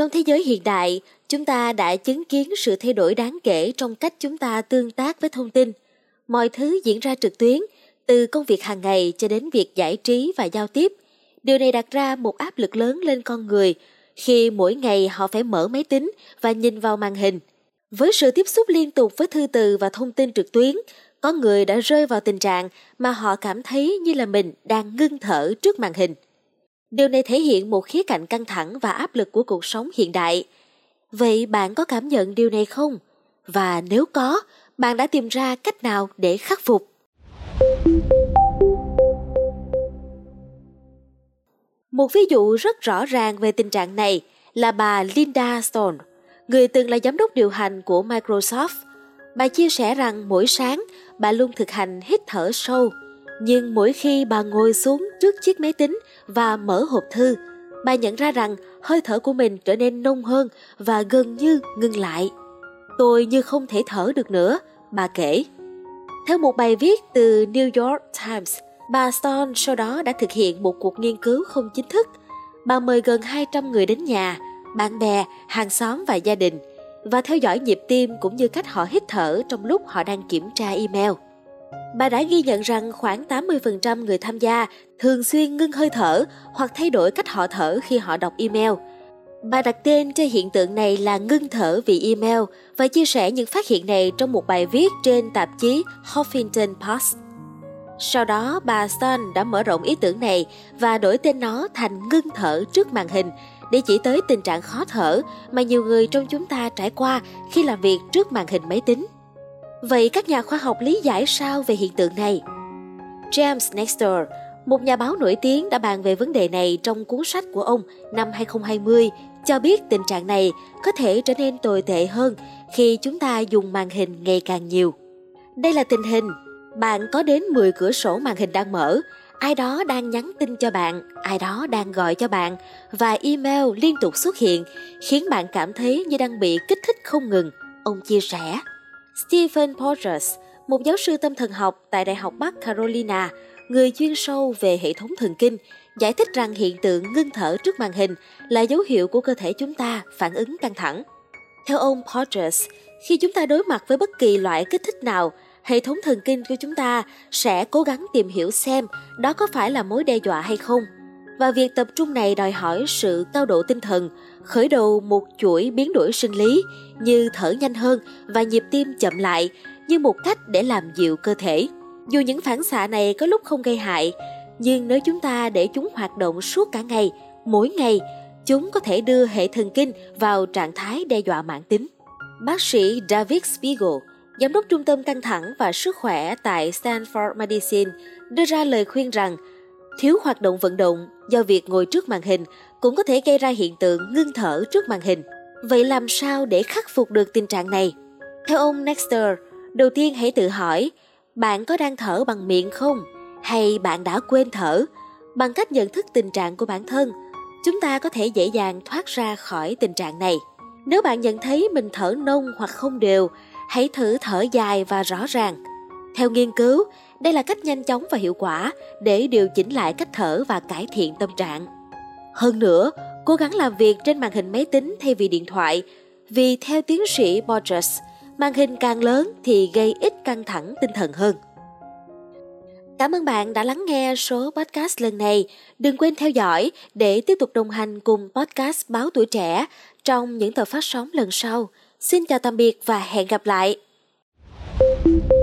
Trong thế giới hiện đại, chúng ta đã chứng kiến sự thay đổi đáng kể trong cách chúng ta tương tác với thông tin. Mọi thứ diễn ra trực tuyến, từ công việc hàng ngày cho đến việc giải trí và giao tiếp. Điều này đặt ra một áp lực lớn lên con người khi mỗi ngày họ phải mở máy tính và nhìn vào màn hình. Với sự tiếp xúc liên tục với thư từ và thông tin trực tuyến, có người đã rơi vào tình trạng mà họ cảm thấy như là mình đang ngưng thở trước màn hình. Điều này thể hiện một khía cạnh căng thẳng và áp lực của cuộc sống hiện đại. Vậy bạn có cảm nhận điều này không? Và nếu có, bạn đã tìm ra cách nào để khắc phục? Một ví dụ rất rõ ràng về tình trạng này là bà Linda Stone, người từng là giám đốc điều hành của Microsoft. Bà chia sẻ rằng mỗi sáng bà luôn thực hành hít thở sâu, nhưng mỗi khi bà ngồi xuống trước chiếc máy tính và mở hộp thư, bà nhận ra rằng hơi thở của mình trở nên nông hơn và gần như ngừng lại. Tôi như không thể thở được nữa, bà kể. Theo một bài viết từ New York Times, bà Stone sau đó đã thực hiện một cuộc nghiên cứu không chính thức. Bà mời gần 200 người đến nhà, bạn bè, hàng xóm và gia đình và theo dõi nhịp tim cũng như cách họ hít thở trong lúc họ đang kiểm tra email. Bà đã ghi nhận rằng khoảng 80% người tham gia thường xuyên ngưng hơi thở hoặc thay đổi cách họ thở khi họ đọc email. Bà đặt tên cho hiện tượng này là ngưng thở vì email và chia sẻ những phát hiện này trong một bài viết trên tạp chí Huffington Post. Sau đó, bà Stone đã mở rộng ý tưởng này và đổi tên nó thành ngưng thở trước màn hình để chỉ tới tình trạng khó thở mà nhiều người trong chúng ta trải qua khi làm việc trước màn hình máy tính. Vậy các nhà khoa học lý giải sao về hiện tượng này? James Nestor, một nhà báo nổi tiếng đã bàn về vấn đề này trong cuốn sách của ông năm 2020, cho biết tình trạng này có thể trở nên tồi tệ hơn khi chúng ta dùng màn hình ngày càng nhiều. Đây là tình hình, bạn có đến 10 cửa sổ màn hình đang mở, ai đó đang nhắn tin cho bạn, ai đó đang gọi cho bạn và email liên tục xuất hiện khiến bạn cảm thấy như đang bị kích thích không ngừng, ông chia sẻ. Stephen Porges, một giáo sư tâm thần học tại Đại học Bắc Carolina, người chuyên sâu về hệ thống thần kinh, giải thích rằng hiện tượng ngưng thở trước màn hình là dấu hiệu của cơ thể chúng ta phản ứng căng thẳng. Theo ông Porges, khi chúng ta đối mặt với bất kỳ loại kích thích nào, hệ thống thần kinh của chúng ta sẽ cố gắng tìm hiểu xem đó có phải là mối đe dọa hay không. Và việc tập trung này đòi hỏi sự cao độ tinh thần, khởi đầu một chuỗi biến đổi sinh lý như thở nhanh hơn và nhịp tim chậm lại như một cách để làm dịu cơ thể. Dù những phản xạ này có lúc không gây hại, nhưng nếu chúng ta để chúng hoạt động suốt cả ngày, mỗi ngày, chúng có thể đưa hệ thần kinh vào trạng thái đe dọa mãn tính. Bác sĩ David Spiegel, giám đốc trung tâm căng thẳng và sức khỏe tại Stanford Medicine, đưa ra lời khuyên rằng thiếu hoạt động vận động do việc ngồi trước màn hình cũng có thể gây ra hiện tượng ngưng thở trước màn hình. Vậy làm sao để khắc phục được tình trạng này? Theo ông Nexter, đầu tiên hãy tự hỏi, bạn có đang thở bằng miệng không? Hay bạn đã quên thở? Bằng cách nhận thức tình trạng của bản thân, chúng ta có thể dễ dàng thoát ra khỏi tình trạng này. Nếu bạn nhận thấy mình thở nông hoặc không đều, hãy thử thở dài và rõ ràng. Theo nghiên cứu, đây là cách nhanh chóng và hiệu quả để điều chỉnh lại cách thở và cải thiện tâm trạng. Hơn nữa, cố gắng làm việc trên màn hình máy tính thay vì điện thoại, vì theo tiến sĩ Borges, màn hình càng lớn thì gây ít căng thẳng tinh thần hơn. Cảm ơn bạn đã lắng nghe số podcast lần này. Đừng quên theo dõi để tiếp tục đồng hành cùng podcast Báo Tuổi Trẻ trong những tờ phát sóng lần sau. Xin chào tạm biệt và hẹn gặp lại. thank you